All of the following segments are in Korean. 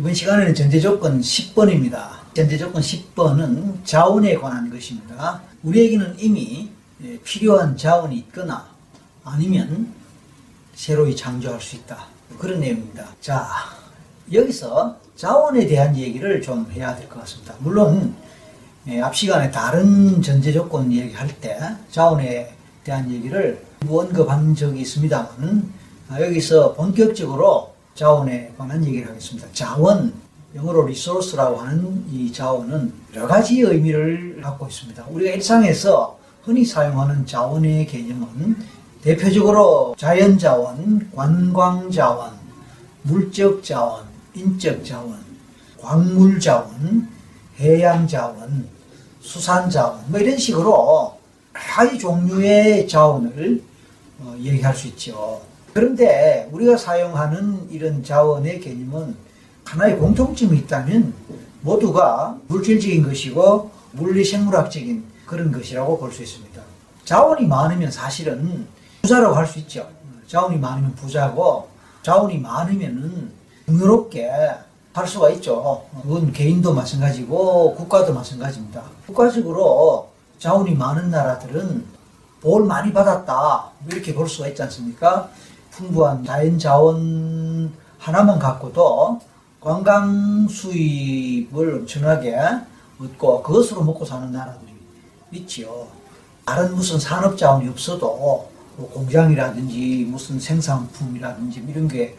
이번 시간에는 전제조건 10번입니다. 전제조건 10번은 자원에 관한 것입니다. 우리에게는 이미 예, 필요한 자원이 있거나 아니면 새로이 창조할 수 있다. 그런 내용입니다. 자, 여기서 자원에 대한 얘기를 좀 해야 될 것 같습니다. 물론 예, 앞 시간에 다른 전제 조건 얘기할 때 자원에 대한 얘기를 언급한 적이 있습니다만 아, 여기서 본격적으로 자원에 관한 얘기를 하겠습니다. 자원, 영어로 리소스라고 하는 이 자원은 여러 가지 의미를 갖고 있습니다. 우리가 일상에서 흔히 사용하는 자원의 개념은 대표적으로 자연자원, 관광자원, 물적자원, 인적자원, 광물자원, 해양자원, 수산자원, 뭐 이런 식으로 여러 종류의 자원을 어, 얘기할 수 있죠. 그런데 우리가 사용하는 이런 자원의 개념은 하나의 공통점이 있다면 모두가 물질적인 것이고 물리생물학적인 그런 것이라고 볼 수 있습니다. 자원이 많으면 사실은 부자라고 할 수 있죠. 자원이 많으면 부자고 자원이 많으면은 풍요롭게 할 수가 있죠. 그건 개인도 마찬가지고 국가도 마찬가지입니다. 국가적으로 자원이 많은 나라들은 볼 많이 받았다 이렇게 볼 수가 있지 않습니까? 풍부한 자연 자원 하나만 갖고도 관광 수입을 엄청나게 얻고 그것으로 먹고 사는 나라들이 있지요. 다른 무슨 산업 자원이 없어도 뭐 공장이라든지 무슨 생산품이라든지 이런 게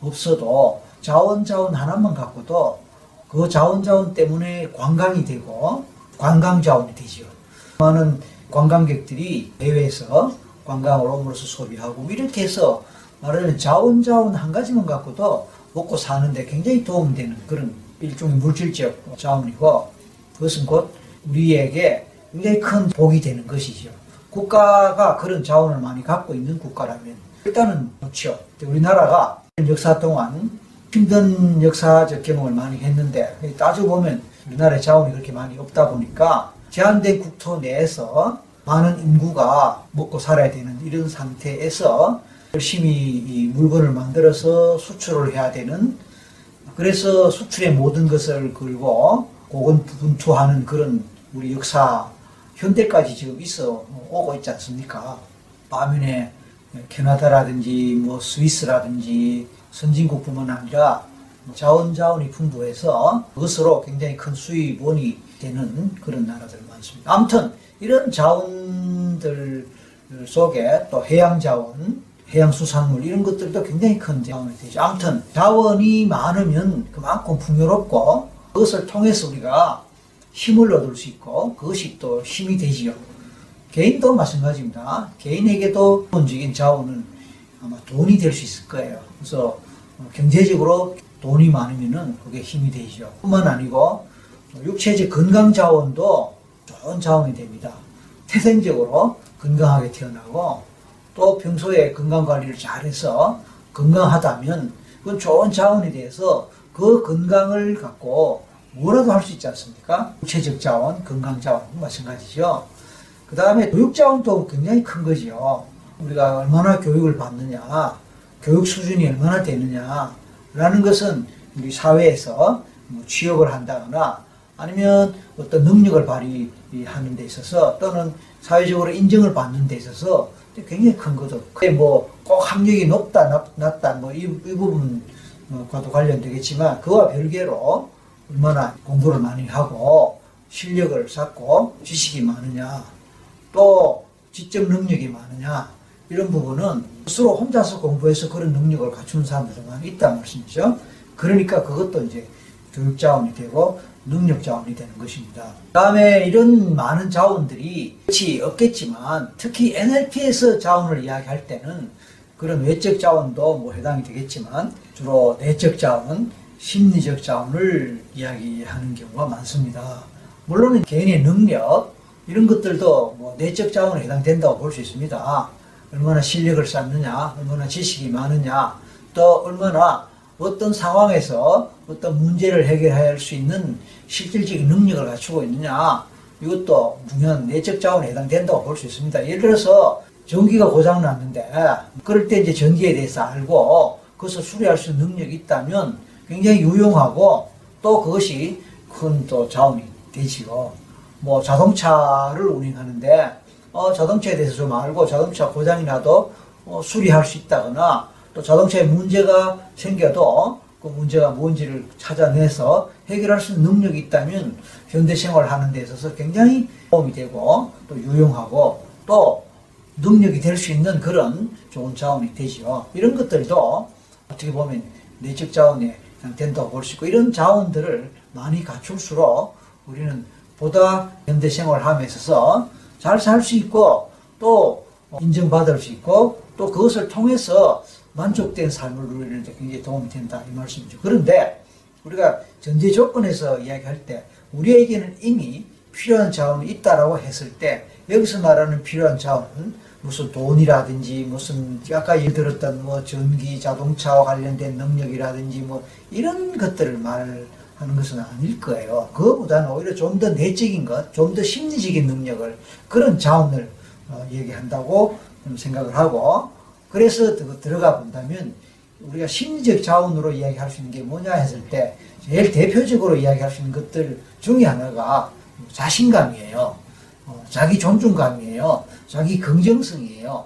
없어도 자원 자원 하나만 갖고도 그 자원 자원 때문에 관광이 되고 관광 자원이 되죠. 많은 관광객들이 해외에서 관광을 옴으로써 소비하고 이렇게 해서 말하는 자원 자원 한 가지만 갖고도 먹고 사는데 굉장히 도움이 되는 그런 일종의 물질적 자원이고 그것은 곧 우리에게 굉장히 큰 복이 되는 것이죠. 국가가 그런 자원을 많이 갖고 있는 국가라면 일단은 좋죠. 우리나라가 역사 동안 힘든 역사적 경험을 많이 했는데 따져보면 우리나라의 자원이 그렇게 많이 없다 보니까 제한된 국토 내에서 많은 인구가 먹고 살아야 되는 이런 상태에서 열심히 물건을 만들어서 수출을 해야 되는 그래서 수출의 모든 것을 걸고 고군분투하는 그런 우리 역사 현대까지 지금 있어 오고 있지 않습니까? 반면에 캐나다라든지 뭐 스위스라든지 선진국뿐만 아니라 자원 자원이 풍부해서 그것으로 굉장히 큰 수입원이 되는 그런 나라들 많습니다. 아무튼 이런 자원들 속에 또 해양 자원, 해양 수산물 이런 것들도 굉장히 큰 자원이 되죠. 아무튼 자원이 많으면 그만큼 풍요롭고 그것을 통해서 우리가 힘을 얻을 수 있고 그것이 또 힘이 되지요. 개인도 마찬가지입니다. 개인에게도 기본적인 자원은 아마 돈이 될 수 있을 거예요. 그래서 경제적으로 돈이 많으면은 그게 힘이 되죠. 뿐만 아니고 육체적 건강 자원도 좋은 자원이 됩니다. 태생적으로 건강하게 태어나고 또 평소에 건강 관리를 잘해서 건강하다면 그건 좋은 자원이 돼서 그 건강을 갖고 뭐라도 할 수 있지 않습니까? 육체적 자원, 건강 자원 마찬가지죠. 그 다음에 교육 자원도 굉장히 큰 거지요. 우리가 얼마나 교육을 받느냐, 교육 수준이 얼마나 되느냐라는 것은 우리 사회에서 뭐 취업을 한다거나 아니면 어떤 능력을 발휘하는 데 있어서 또는 사회적으로 인정을 받는 데 있어서 굉장히 큰 거죠. 그게 뭐꼭 학력이 높다, 낮다, 뭐 이, 이 부분과도 관련되겠지만 그와 별개로 얼마나 공부를 많이 하고 실력을 쌓고 지식이 많으냐 또 지적 능력이 많으냐 이런 부분은 스스로 혼자서 공부해서 그런 능력을 갖추는 사람들이 많이 있다는 말씀이죠. 그러니까 그것도 이제 교육 자원이 되고 능력 자원이 되는 것입니다. 다음에 이런 많은 자원들이 끝이 없겠지만 특히 NLP에서 자원을 이야기할 때는 그런 외적 자원도 뭐 해당이 되겠지만 주로 내적 자원, 심리적 자원을 이야기하는 경우가 많습니다. 물론 개인의 능력 이런 것들도 뭐 내적 자원에 해당된다고 볼 수 있습니다. 얼마나 실력을 쌓느냐, 얼마나 지식이 많으냐, 또 얼마나 어떤 상황에서 어떤 문제를 해결할 수 있는 실질적인 능력을 갖추고 있느냐 이것도 중요한 내적 자원에 해당된다고 볼 수 있습니다. 예를 들어서 전기가 고장 났는데 그럴 때 이제 전기에 대해서 알고 그것을 수리할 수 있는 능력이 있다면 굉장히 유용하고 또 그것이 큰 또 자원이 되지요. 뭐 자동차를 운행하는데 어, 자동차에 대해서 좀 알고 자동차 고장이 나도 어, 수리할 수 있다거나 또 자동차에 문제가 생겨도 그 문제가 뭔지를 찾아내서 해결할 수 있는 능력이 있다면 현대 생활을 하는 데 있어서 굉장히 도움이 되고 또 유용하고 또 능력이 될 수 있는 그런 좋은 자원이 되지요. 이런 것들도 어떻게 보면 내적 자원에 된다고 볼 수 있고 이런 자원들을 많이 갖출수록 우리는 보다 현대 생활을 함에 있어서 잘 살 수 있고 또 인정받을 수 있고 또 그것을 통해서 만족된 삶을 누리는 데 굉장히 도움이 된다 이 말씀이죠. 그런데 우리가 전제 조건에서 이야기할 때 우리에게는 이미 필요한 자원이 있다라고 했을 때 여기서 말하는 필요한 자원은 무슨 돈이라든지 무슨 아까 예를 들었던 뭐 전기 자동차와 관련된 능력이라든지 뭐 이런 것들을 말하는 것은 아닐 거예요. 그거보다는 오히려 좀 더 내적인 것, 좀 더 심리적인 능력을 그런 자원을 어, 얘기한다고 생각을 하고 그래서 들어가 본다면 우리가 심리적 자원으로 이야기할 수 있는 게 뭐냐 했을 때 제일 대표적으로 이야기할 수 있는 것들 중에 하나가 자신감이에요. 어, 자기 존중감이에요. 자기 긍정성이에요.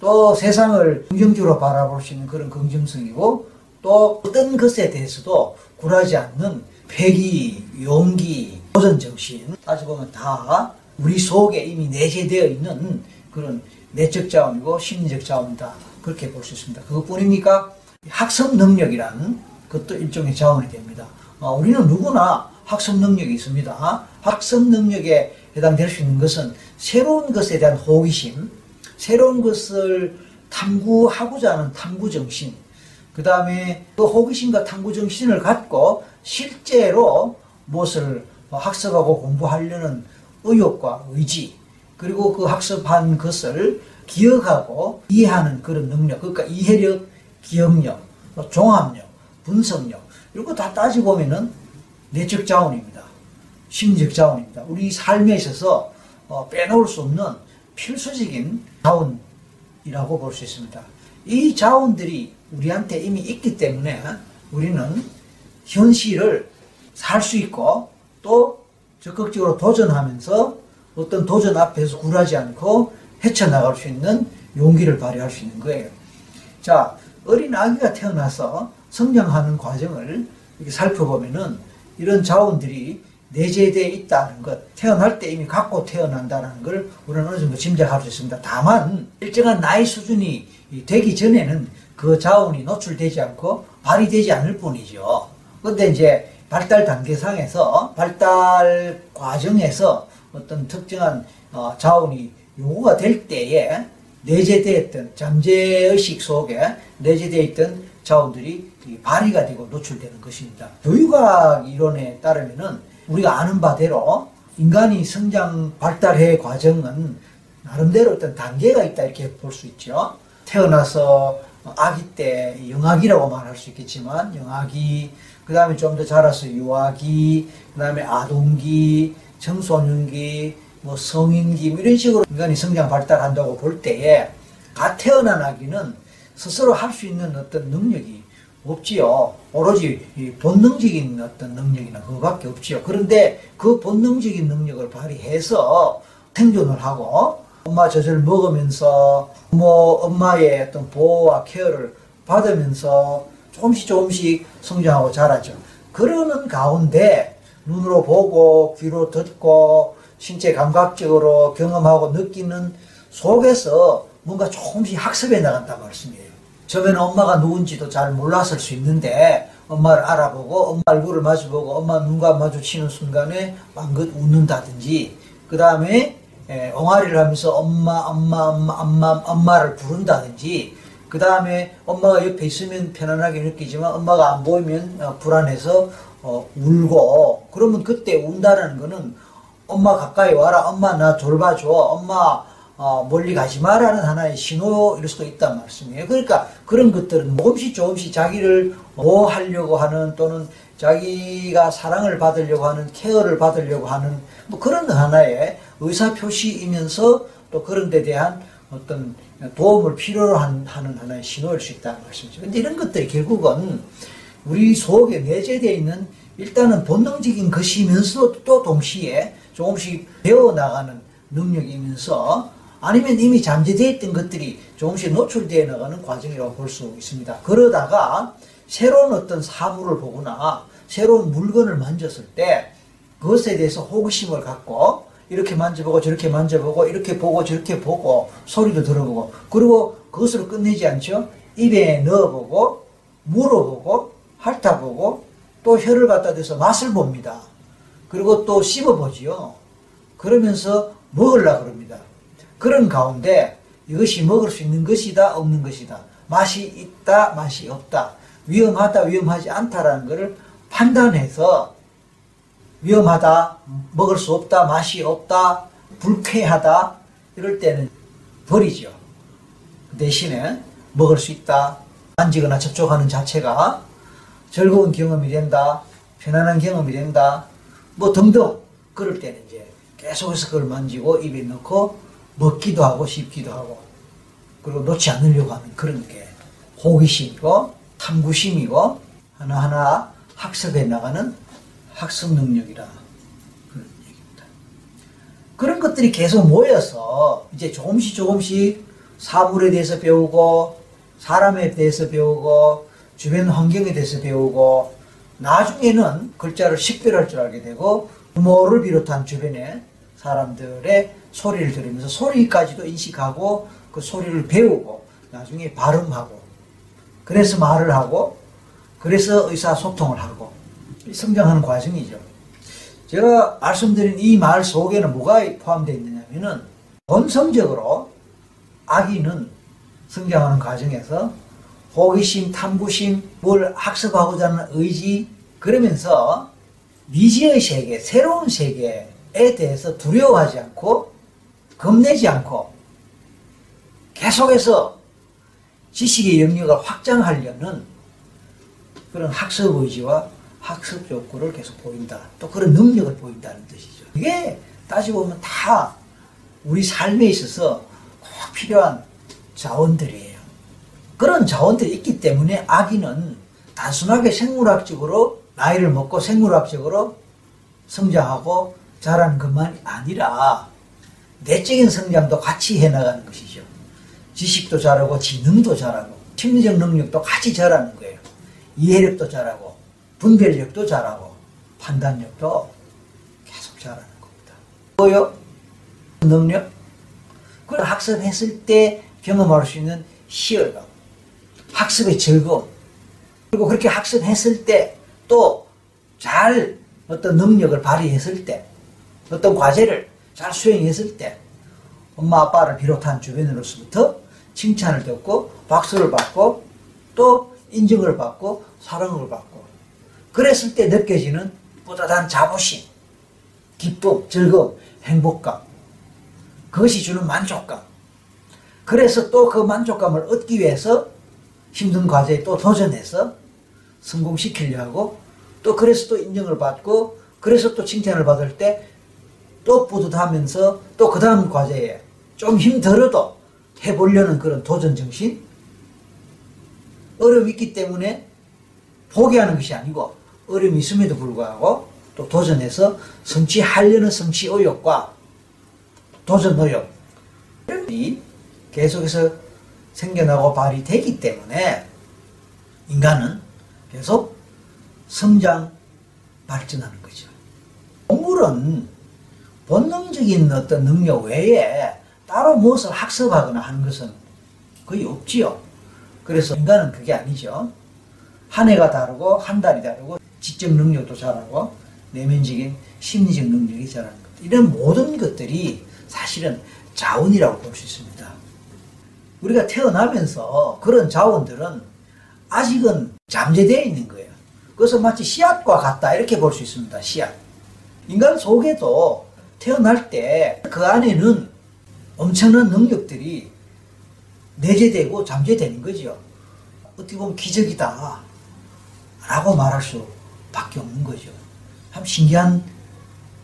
또 세상을 긍정적으로 바라볼 수 있는 그런 긍정성이고 또 어떤 것에 대해서도 굴하지 않는 패기, 용기, 도전 정신 따지고 보면 다 우리 속에 이미 내재되어 있는 그런 내적 자원이고 심리적 자원이다. 그렇게 볼 수 있습니다. 그것뿐입니까? 학습 능력이라는 것도 일종의 자원이 됩니다. 어, 우리는 누구나 학습 능력이 있습니다. 학습 능력에 해당될 수 있는 것은 새로운 것에 대한 호기심, 새로운 것을 탐구하고자 하는 탐구 정신, 그 다음에 그 호기심과 탐구 정신을 갖고 실제로 무엇을 학습하고 공부하려는 의욕과 의지, 그리고 그 학습한 것을 기억하고 이해하는 그런 능력, 그러니까 이해력, 기억력, 종합력, 분석력, 이런 거 다 따지고 보면은 내적 자원입니다. 심리적 자원입니다. 우리 삶에 있어서 어, 빼놓을 수 없는 필수적인 자원이라고 볼 수 있습니다. 이 자원들이 우리한테 이미 있기 때문에 우리는 현실을 살 수 있고 또 적극적으로 도전하면서 어떤 도전 앞에서 굴하지 않고 헤쳐나갈 수 있는 용기를 발휘할 수 있는 거예요. 자, 어린 아기가 태어나서 성장하는 과정을 이렇게 살펴보면은 이런 자원들이 내재되어 있다는 것, 태어날 때 이미 갖고 태어난다는 걸 우리는 어느 정도 짐작할 수 있습니다. 다만 일정한 나이 수준이 되기 전에는 그 자원이 노출되지 않고 발휘되지 않을 뿐이죠. 근데 이제 발달 단계상에서 발달 과정에서 어떤 특정한 어, 자원이 요구가 될 때에 내재되어 있던 잠재의식 속에 내재되어 있던 자원들이 발휘가 되고 노출되는 것입니다. 교육학 이론에 따르면은 우리가 아는 바대로 인간이 성장 발달해 과정은 나름대로 어떤 단계가 있다 이렇게 볼 수 있죠. 태어나서 아기 때 영아기라고 말할 수 있겠지만 영아기 그 다음에 좀 더 자라서 유아기 그 다음에 아동기 청소년기 뭐 성인기 뭐 이런 식으로 인간이 성장 발달한다고 볼 때에 갓 태어난 아기는 스스로 할 수 있는 어떤 능력이 없지요. 오로지 본능적인 어떤 능력이나 그거밖에 없지요. 그런데 그 본능적인 능력을 발휘해서 생존을 하고 엄마 젖을 먹으면서 뭐 엄마의 어떤 보호와 케어를 받으면서 조금씩 조금씩 성장하고 자라죠. 그러는 가운데 눈으로 보고 귀로 듣고 신체 감각적으로 경험하고 느끼는 속에서 뭔가 조금씩 학습해 나간단 말씀이에요. 처음에는 엄마가 누군지도 잘 몰랐을 수 있는데 엄마를 알아보고 엄마 얼굴을 마주보고 엄마 눈과 마주치는 순간에 망긋 웃는다든지 그 다음에 엉아리를 하면서 엄마 엄마 엄마 엄마 엄마를 부른다든지 그 다음에 엄마가 옆에 있으면 편안하게 느끼지만 엄마가 안 보이면 어, 불안해서 어, 울고 그러면 그때 운다는 거는 엄마 가까이 와라 엄마 나 돌봐줘 엄마 어, 멀리 가지 마라는 하나의 신호일 수도 있단 말씀이에요. 그러니까 그런 것들은 조금씩 조금씩 자기를 보호하려고 하는 또는 자기가 사랑을 받으려고 하는 케어를 받으려고 하는 뭐 그런 하나의 의사표시이면서 또 그런 데 대한 어떤 도움을 필요로 하는 하나의 신호일 수 있다는 말씀이죠. 근데 이런 것들이 결국은 우리 속에 내재되어 있는 일단은 본능적인 것이면서도 또 동시에 조금씩 배워나가는 능력이면서 아니면 이미 잠재되어 있던 것들이 조금씩 노출되어 나가는 과정이라고 볼 수 있습니다. 그러다가 새로운 어떤 사물을 보거나 새로운 물건을 만졌을 때 그것에 대해서 호기심을 갖고 이렇게 만져보고 저렇게 만져보고 이렇게 보고 저렇게 보고 소리도 들어보고 그리고 그것으로 끝내지 않죠. 입에 넣어보고 물어보고 핥아보고 또 혀를 갖다 대서 맛을 봅니다. 그리고 또 씹어보지요. 그러면서 먹으려 그럽니다. 그런 가운데 이것이 먹을 수 있는 것이다 없는 것이다. 맛이 있다 맛이 없다. 위험하다 위험하지 않다라는 것을 판단해서 위험하다 먹을 수 없다 맛이 없다 불쾌하다 이럴 때는 버리죠. 대신에 먹을 수 있다 만지거나 접촉하는 자체가 즐거운 경험이 된다 편안한 경험이 된다 뭐 등등 그럴 때는 이제 계속해서 그걸 만지고 입에 넣고 먹기도 하고 씹기도 하고 그리고 놓지 않으려고 하는 그런 게 호기심이고 탐구심이고 하나하나 학습해 나가는 학습 능력이라 그런 얘기입니다. 그런 것들이 계속 모여서 이제 조금씩 조금씩 사물에 대해서 배우고 사람에 대해서 배우고 주변 환경에 대해서 배우고 나중에는 글자를 식별할 줄 알게 되고 부모를 비롯한 주변의 사람들의 소리를 들으면서 소리까지도 인식하고 그 소리를 배우고 나중에 발음하고 그래서 말을 하고 그래서 의사소통을 하고 성장하는 과정이죠. 제가 말씀드린 이 말 속에는 뭐가 포함되어 있느냐면은 본성적으로 아기는 성장하는 과정에서 호기심, 탐구심, 뭘 학습하고자 하는 의지 그러면서 미지의 세계, 새로운 세계에 대해서 두려워하지 않고 겁내지 않고 계속해서 지식의 영역을 확장하려는 그런 학습 의지와 학습 욕구를 계속 보인다. 또 그런 능력을 보인다는 뜻이죠. 이게 따지고 보면 다 우리 삶에 있어서 꼭 필요한 자원들이에요. 그런 자원들이 있기 때문에 아기는 단순하게 생물학적으로 나이를 먹고 생물학적으로 성장하고 자라는 것만이 아니라 내적인 성장도 같이 해나가는 것이죠. 지식도 잘하고 지능도 잘하고 심리적 능력도 같이 잘하는 거예요. 이해력도 잘하고 분별력도 잘하고 판단력도 계속 잘하는 겁니다. 뭐요? 능력? 그걸 학습했을 때 경험할 수 있는 희열감, 학습의 즐거움, 그리고 그렇게 학습했을 때 또 잘 어떤 능력을 발휘했을 때 어떤 과제를 잘 수행했을 때 엄마 아빠를 비롯한 주변으로서부터 칭찬을 듣고 박수를 받고 또 인정을 받고 사랑을 받고 그랬을 때 느껴지는 뿌듯한 자부심, 기쁨, 즐거움, 행복감. 그것이 주는 만족감. 그래서 또 그 만족감을 얻기 위해서 힘든 과제에 또 도전해서 성공시키려 하고 또 그래서 또 인정을 받고 그래서 또 칭찬을 받을 때 또 뿌듯하면서 또 그 다음 과제에 좀 힘들어도 해보려는 그런 도전 정신? 어려움이 있기 때문에 포기하는 것이 아니고 어려움이 있음에도 불구하고 또 도전해서 성취하려는 성취 의욕과 도전 의욕. 이 계속해서 생겨나고 발휘되기 때문에 인간은 계속 성장 발전하는 거죠. 동물은 본능적인 어떤 능력 외에 따로 무엇을 학습하거나 하는 것은 거의 없지요. 그래서 인간은 그게 아니죠. 한 해가 다르고 한 달이 다르고 지적 능력도 잘하고 내면적인 심리적 능력이 잘하는 것. 이런 모든 것들이 사실은 자원이라고 볼 수 있습니다. 우리가 태어나면서 그런 자원들은 아직은 잠재되어 있는 거예요. 그래서 마치 씨앗과 같다 이렇게 볼 수 있습니다. 씨앗. 인간 속에도 태어날 때 그 안에는 엄청난 능력들이 내재되고 잠재되는 거죠. 어떻게 보면 기적이다. 라고 말할 수 밖에 없는 거죠. 참 신기한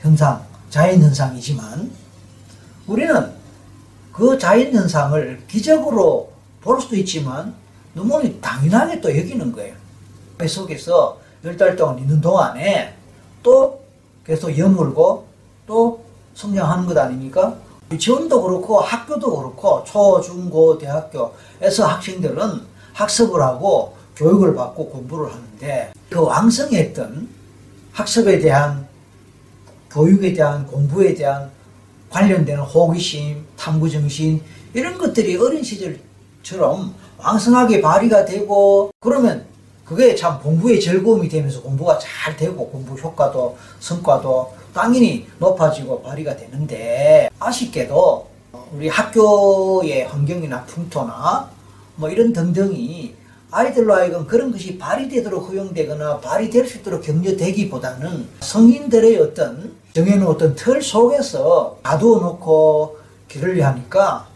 현상, 자연 현상이지만 우리는 그 자연 현상을 기적으로 볼 수도 있지만 너무 당연하게 또 여기는 거예요. 배 속에서 열 달 동안 있는 동안에 또 계속 여물고 또 성장하는 것 아닙니까? 지원도 그렇고 학교도 그렇고 초, 중, 고, 대학교에서 학생들은 학습을 하고 교육을 받고 공부를 하는데 그 왕성했던 학습에 대한 교육에 대한 공부에 대한 관련되는 호기심, 탐구정신 이런 것들이 어린 시절처럼 왕성하게 발휘가 되고 그러면 그게 참 공부의 즐거움이 되면서 공부가 잘 되고 공부 효과도 성과도 당연히 높아지고 발휘가 되는데 아쉽게도 우리 학교의 환경이나 풍토나 뭐 이런 등등이 아이들로 하여금 그런 것이 발휘되도록 허용되거나 발휘될 수 있도록 격려되기보다는 성인들의 어떤 정해놓은 어떤 틀 속에서 가두어 놓고 기르려 하니까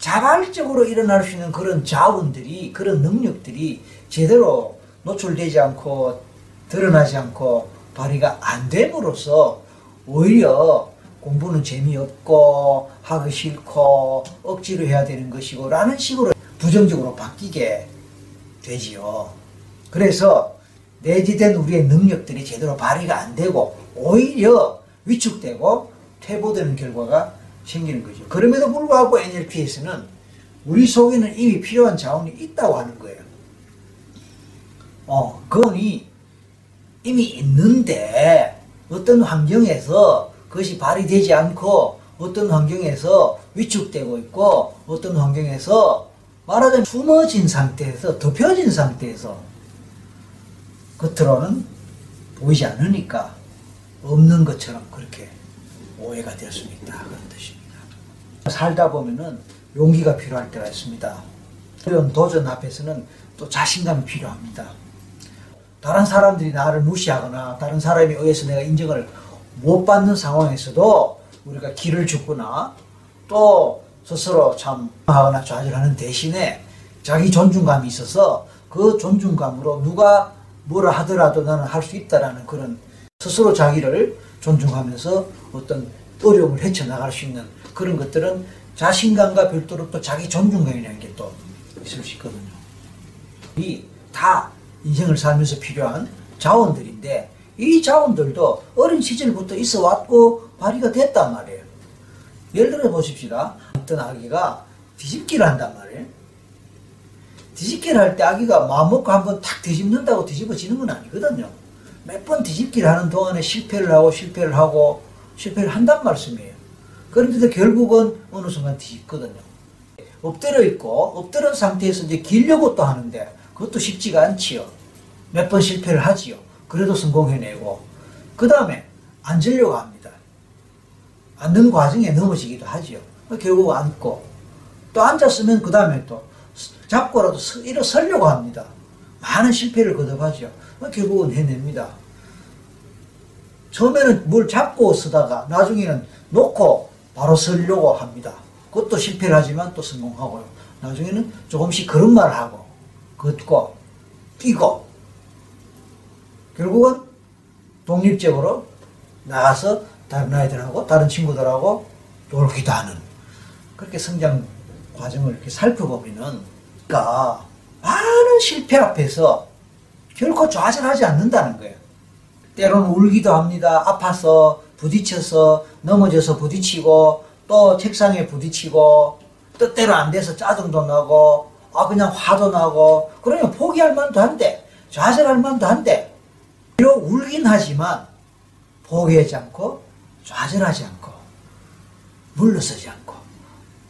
자발적으로 일어날 수 있는 그런 자원들이 그런 능력들이 제대로 노출되지 않고 드러나지 않고 발휘가 안 됨으로써 오히려 공부는 재미없고 하기 싫고 억지로 해야 되는 것이고 라는 식으로 부정적으로 바뀌게 되지요. 그래서 내재된 우리의 능력들이 제대로 발휘가 안 되고 오히려 위축되고 퇴보되는 결과가 생기는 거죠. 그럼에도 불구하고 NLP에서는 우리 속에는 이미 필요한 자원이 있다고 하는 거예요. 어, 그건이 이미 있는데 어떤 환경에서 그것이 발휘되지 않고 어떤 환경에서 위축되고 있고 어떤 환경에서 말하자면 숨어진 상태에서 덮여진 상태에서 겉으로는 보이지 않으니까 없는 것처럼 그렇게 오해가 될 수 있다 그런 뜻입니다. 살다 보면은 용기가 필요할 때가 있습니다. 이런 도전 앞에서는 또 자신감이 필요합니다. 다른 사람들이 나를 무시하거나 다른 사람에 의해서 내가 인정을 못 받는 상황에서도 우리가 길을 죽거나 또 스스로 참 하거나 좌절하는 대신에 자기 존중감이 있어서 그 존중감으로 누가 뭐라 하더라도 나는 할 수 있다라는 그런 스스로 자기를 존중하면서 어떤 어려움을 헤쳐나갈 수 있는 그런 것들은 자신감과 별도로 또 자기 존중감이라는 게 또 있을 수 있거든요. 이 다 인생을 살면서 필요한 자원들인데 이 자원들도 어린 시절부터 있어 왔고 발휘가 됐단 말이에요. 예를 들어 보십시다. 어떤 아기가 뒤집기를 한단 말이에요. 뒤집기를 할 때 아기가 마음먹고 한번 탁 뒤집는다고 뒤집어지는 건 아니거든요. 몇 번 뒤집기를 하는 동안에 실패를 하고 실패를 하고 실패를 한단 말씀이에요. 그런데도 결국은 어느 순간 뒤집거든요. 엎드려 있고 엎드린 상태에서 이제 길려고 또 하는데 그것도 쉽지가 않지요. 몇 번 실패를 하지요. 그래도 성공해내고 그 다음에 앉으려고 합니다. 앉는 과정에 넘어지기도 하지요. 결국 앉고 또 앉았으면 그 다음에 또 잡고라도 일어서려고 합니다. 많은 실패를 거듭하죠. 결국은 해냅니다. 처음에는 뭘 잡고 쓰다가 나중에는 놓고 바로 서려고 합니다. 그것도 실패를 하지만 또 성공하고요. 나중에는 조금씩 그런 말을 하고 걷고 뛰고 결국은 독립적으로 나가서 다른 아이들하고 다른 친구들하고 놀기도 하는 그렇게 성장 과정을 이렇게 살펴보면은 그러니까 많은 실패 앞에서 결코 좌절하지 않는다는 거예요. 때로는 울기도 합니다. 아파서 부딪혀서 넘어져서 부딪히고 또 책상에 부딪히고 뜻대로 안 돼서 짜증도 나고 아 그냥 화도 나고 그러면 포기할 만도 한데 좌절할 만도 한데 비록 울긴 하지만 포기하지 않고 좌절하지 않고 물러서지 않고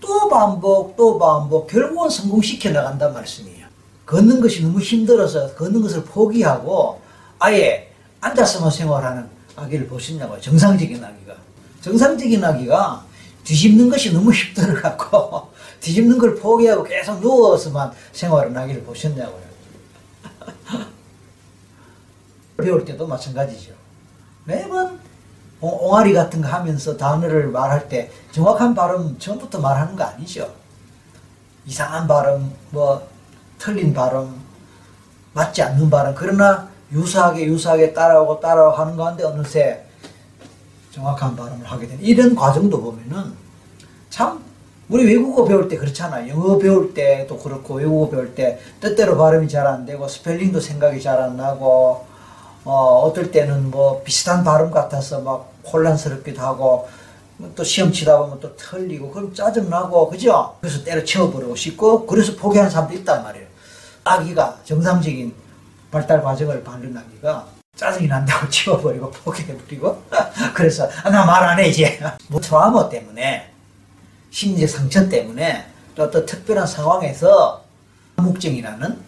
또 반복 또 반복 결국은 성공시켜 나간단 말씀이에요. 걷는 것이 너무 힘들어서 걷는 것을 포기하고 아예 앉아서만 생활하는 아기를 보셨냐고요. 정상적인 아기가. 정상적인 아기가 뒤집는 것이 너무 힘들어갖고 뒤집는 걸 포기하고 계속 누워서만 생활하는 아기를 보셨냐고요. 배울 때도 마찬가지죠. 매번 옹알이 같은 거 하면서 단어를 말할 때 정확한 발음 처음부터 말하는 거 아니죠. 이상한 발음, 뭐 틀린 발음, 맞지 않는 발음. 그러나 유사하게 유사하게 따라오고 따라오고 하는 가운데 어느새 정확한 발음을 하게 되는 이런 과정도 보면은 참 우리 외국어 배울 때 그렇잖아. 영어 배울 때도 그렇고 외국어 배울 때 뜻대로 발음이 잘 안 되고 스펠링도 생각이 잘 안 나고 어, 어떨 때는 뭐 비슷한 발음 같아서 막 혼란스럽기도 하고 또 시험 치다 보면 또 틀리고 그럼 짜증나고 그죠? 그래서 때려치워버리고 싶고 그래서 포기하는 사람도 있단 말이에요. 아기가 정상적인 발달 과정을 밟는 아기가 짜증이 난다고 치워버리고 포기해버리고 그래서 아, 나 말 안 해 이제 뭐 트라우마 때문에 심리적 상처 때문에 또 어떤 특별한 상황에서 암묵증이라는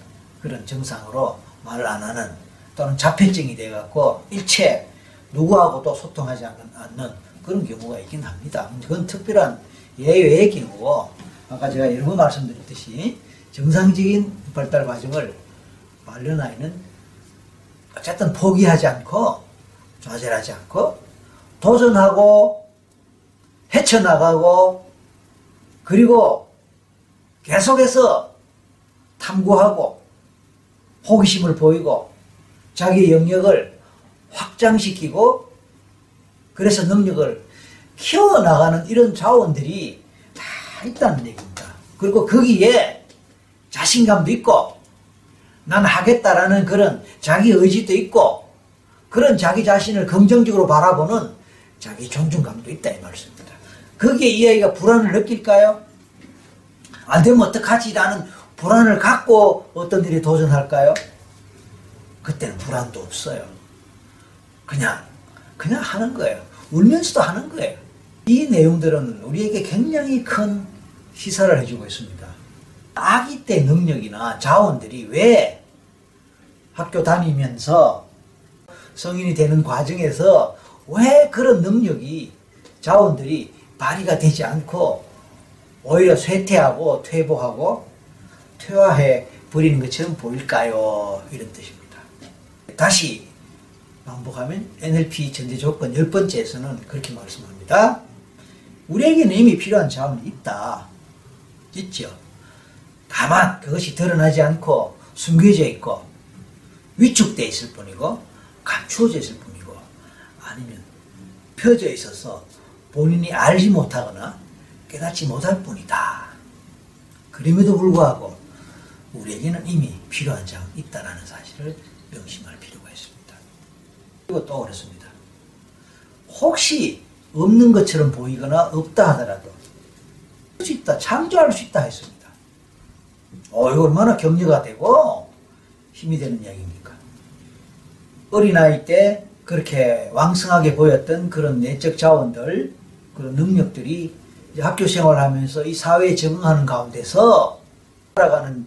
그런 증상으로 말을 안 하는 또는 자폐증이 돼갖고 일체 누구하고도 소통하지 않는 그런 경우가 있긴 합니다. 그건 특별한 예외의 경우고 아까 제가 여러 번 말씀드렸듯이 정상적인 발달 과정을 말른 아이는 어쨌든 포기하지 않고 좌절하지 않고 도전하고 헤쳐나가고 그리고 계속해서 탐구하고 호기심을 보이고 자기 영역을 확장시키고 그래서 능력을 키워나가는 이런 자원들이 다 있다는 얘기입니다. 그리고 거기에 자신감도 있고 난 하겠다라는 그런 자기 의지도 있고 그런 자기 자신을 긍정적으로 바라보는 자기 존중감도 있다 이 말씀입니다. 거기에 이 아이가 불안을 느낄까요? 안 되면 어떡하지? 라는 불안을 갖고 어떤 일에 도전할까요? 그때는 불안도 없어요. 그냥, 그냥 하는 거예요. 울면서도 하는 거예요. 이 내용들은 우리에게 굉장히 큰 시사를 해주고 있습니다. 아기 때 능력이나 자원들이 왜 학교 다니면서 성인이 되는 과정에서 왜 그런 능력이 자원들이 발휘가 되지 않고 오히려 쇠퇴하고 퇴보하고 퇴화해 버리는 것처럼 보일까요? 이런 뜻입니다. 다시 반복하면 NLP 전제 조건 열 번째에서는 그렇게 말씀합니다. 우리에게는 이미 필요한 자원이 있다. 있죠. 다만 그것이 드러나지 않고 숨겨져 있고 위축되어 있을 뿐이고 감추어져 있을 뿐이고 아니면 펴져 있어서 본인이 알지 못하거나 깨닫지 못할 뿐이다. 그럼에도 불구하고 우리에게는 이미 필요한 장 있다라는 사실을 명심할 필요가 있습니다. 그리고 또 그렇습니다. 혹시 없는 것처럼 보이거나 없다 하더라도 할 수 있다, 창조할 수 있다 했습니다. 어, 이거 얼마나 격려가 되고 힘이 되는 이야기입니까? 어린아이 때 그렇게 왕성하게 보였던 그런 내적 자원들, 그런 능력들이 학교 생활하면서 이 사회에 적응하는 가운데서 살아가는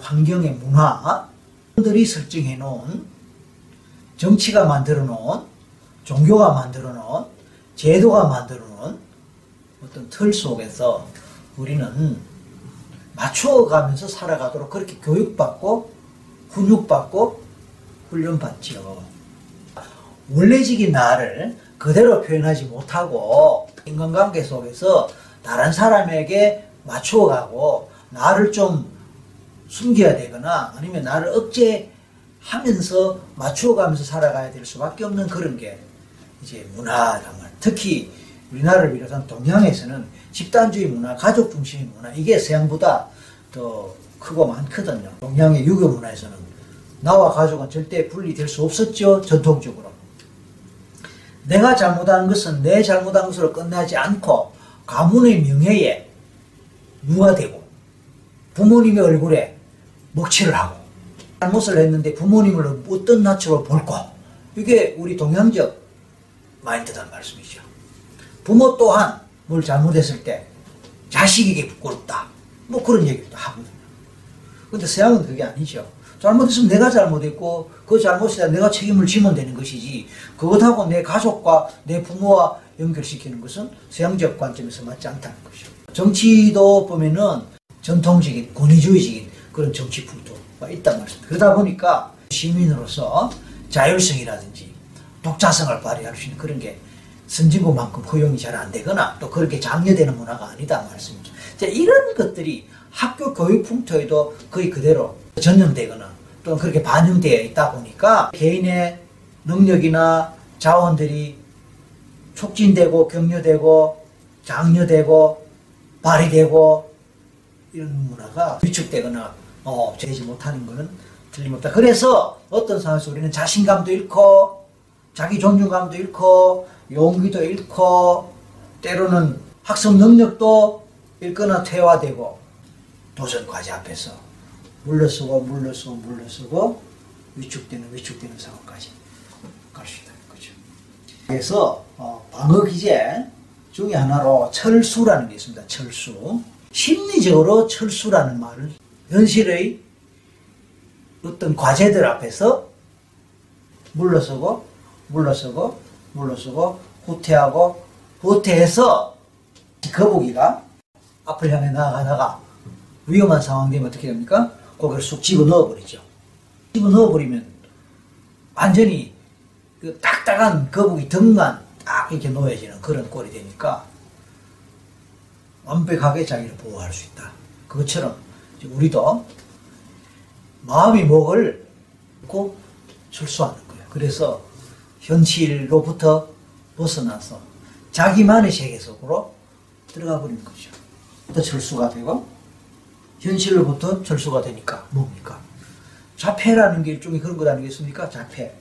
환경의 문화 들이 설정해 놓은 정치가 만들어 놓은 종교가 만들어 놓은 제도가 만들어 놓은 어떤 틀 속에서 우리는 맞춰가면서 살아가도록 그렇게 교육받고 훈육받고 훈련받지요. 원래직인 나를 그대로 표현하지 못하고 인간관계 속에서 다른 사람에게 맞춰가고 나를 좀 숨겨야 되거나 아니면 나를 억제하면서 맞추어가면서 살아가야 될 수밖에 없는 그런 게 이제 문화란 말. 특히 우리나라를 비롯한 동양에서는 집단주의 문화, 가족 중심의 문화 이게 서양보다 더 크고 많거든요. 동양의 유교 문화에서는 나와 가족은 절대 분리될 수 없었죠. 전통적으로. 내가 잘못한 것은 내 잘못한 것으로 끝나지 않고 가문의 명예에 누가 되고 부모님의 얼굴에 먹칠을 하고 잘못을 했는데 부모님을 어떤 낯으로 볼고 이게 우리 동양적 마인드란 말씀이죠. 부모 또한 뭘 잘못했을 때 자식에게 부끄럽다. 뭐 그런 얘기도 하거든요. 근데 서양은 그게 아니죠. 잘못했으면 내가 잘못했고 그 잘못에 내가 책임을 지면 되는 것이지 그것하고 내 가족과 내 부모와 연결시키는 것은 서양적 관점에서 맞지 않다는 것이죠. 정치도 보면은 전통적인 권위주의적인 그런 정치 풍토가 있단 말입니다. 그러다 보니까 시민으로서 자율성이라든지 독자성을 발휘할 수 있는 그런 게 선진국만큼 허용이 잘 안 되거나 또 그렇게 장려되는 문화가 아니다 말씀이죠. 이런 것들이 학교 교육 풍토에도 거의 그대로 전염되거나 또 그렇게 반영되어 있다 보니까 개인의 능력이나 자원들이 촉진되고 격려되고 장려되고 발휘되고 이런 문화가 위축되거나 어, 되지 못하는 것은 틀림없다. 그래서 어떤 상황에서 우리는 자신감도 잃고 자기 존중감도 잃고 용기도 잃고 때로는 학습 능력도 잃거나 퇴화되고 도전 과제 앞에서 물러서고 물러서고 물러서고 위축되는 위축되는 상황까지 갈 수 있다는 거죠. 그래서 어, 방어 기제 중에 하나로 철수라는 게 있습니다. 철수. 심리적으로 철수라는 말을 현실의 어떤 과제들 앞에서 물러서고 물러서고 물러서고 후퇴하고 후퇴해서 거북이가 앞을 향해 나아가다가 위험한 상황 되면 어떻게 됩니까? 고개를 쑥 집어 넣어버리죠. 집어 넣어버리면 완전히 그 딱딱한 거북이 등만 딱 이렇게 놓여지는 그런 꼴이 되니까 완벽하게 자기를 보호할 수 있다. 그것처럼 우리도 마음이 목을 고 철수하는 거예요. 그래서 현실로부터 벗어나서 자기만의 세계 속으로 들어가 버리는 거죠. 또 철수가 되고 현실로부터 철수가 되니까 뭡니까? 자폐라는 게 일종의 그런 것 아니겠습니까? 자폐.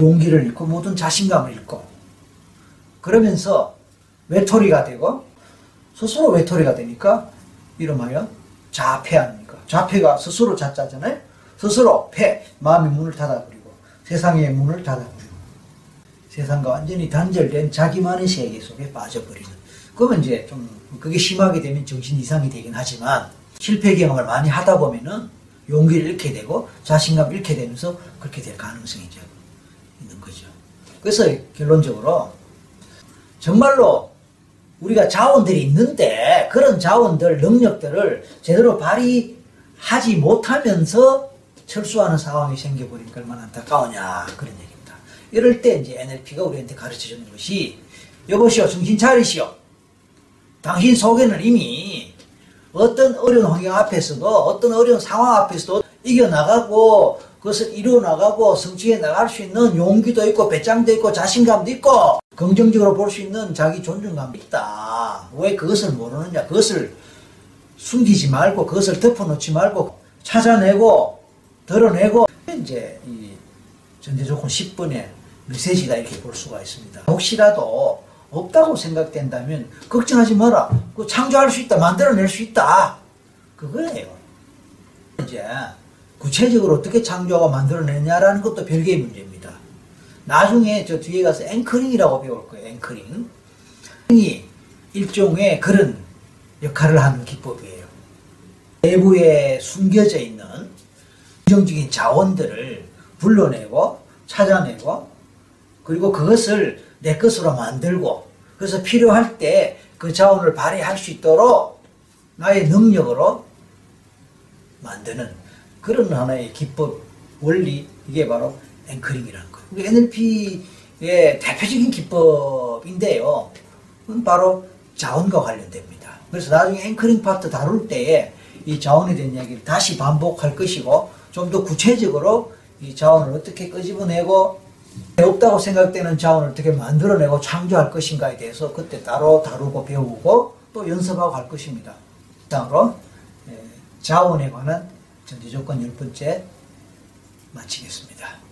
용기를 잃고 모든 자신감을 잃고 그러면서 외톨이가 되고 스스로 외톨이가 되니까 이름하여 자폐 아닙니까? 자폐가 스스로 자자잖아요. 스스로 폐 마음의 문을 닫아버리고 세상의 문을 닫아버리고 세상과 완전히 단절된 자기만의 세계 속에 빠져버리는 그러면 이제 좀 그게 심하게 되면 정신 이상이 되긴 하지만 실패 경험을 많이 하다 보면은 용기를 잃게 되고 자신감을 잃게 되면서 그렇게 될 가능성이 있는 거죠. 그래서 결론적으로 정말로 우리가 자원들이 있는데 그런 자원들, 능력들을 제대로 발휘하지 못하면서 철수하는 상황이 생겨버리니까 얼마나 안타까우냐 그런 얘기입니다. 이럴 때 이제 NLP가 우리한테 가르쳐 주는 것이 여보시오 정신 차리시오. 당신 속에는 이미 어떤 어려운 환경 앞에서도 어떤 어려운 상황 앞에서도 이겨나가고 그것을 이루어나가고 성취해 나갈 수 있는 용기도 있고 배짱도 있고 자신감도 있고 긍정적으로 볼 수 있는 자기 존중감도 있다. 왜 그것을 모르느냐? 그것을 숨기지 말고 그것을 덮어놓지 말고 찾아내고 드러내고 이제 이 전제 조건 10번의 메시지다 이렇게 볼 수가 있습니다. 혹시라도 없다고 생각된다면 걱정하지 마라. 그 창조할 수 있다. 만들어낼 수 있다. 그거예요. 이제 구체적으로 어떻게 창조하고 만들어내냐라는 것도 별개의 문제입니다. 나중에 저 뒤에 가서 앵커링이라고 배울 거예요. 앵커링. 이 일종의 그런 역할을 하는 기법이에요. 내부에 숨겨져 있는 긍정적인 자원들을 불러내고 찾아내고 그리고 그것을 내 것으로 만들고 그래서 필요할 때 그 자원을 발휘할 수 있도록 나의 능력으로 만드는 그런 하나의 기법 원리 이게 바로 앵커링이라는 거예요. NLP의 대표적인 기법인데요. 바로 자원과 관련됩니다. 그래서 나중에 앵커링 파트 다룰 때에 이 자원에 대한 이야기를 다시 반복할 것이고 좀 더 구체적으로 이 자원을 어떻게 끄집어내고 없다고 생각되는 자원을 어떻게 만들어내고 창조할 것인가에 대해서 그때 따로 다루고 배우고 또 연습하고 갈 것입니다. 다음으로 자원에 관한 전제조건 열 번째 마치겠습니다.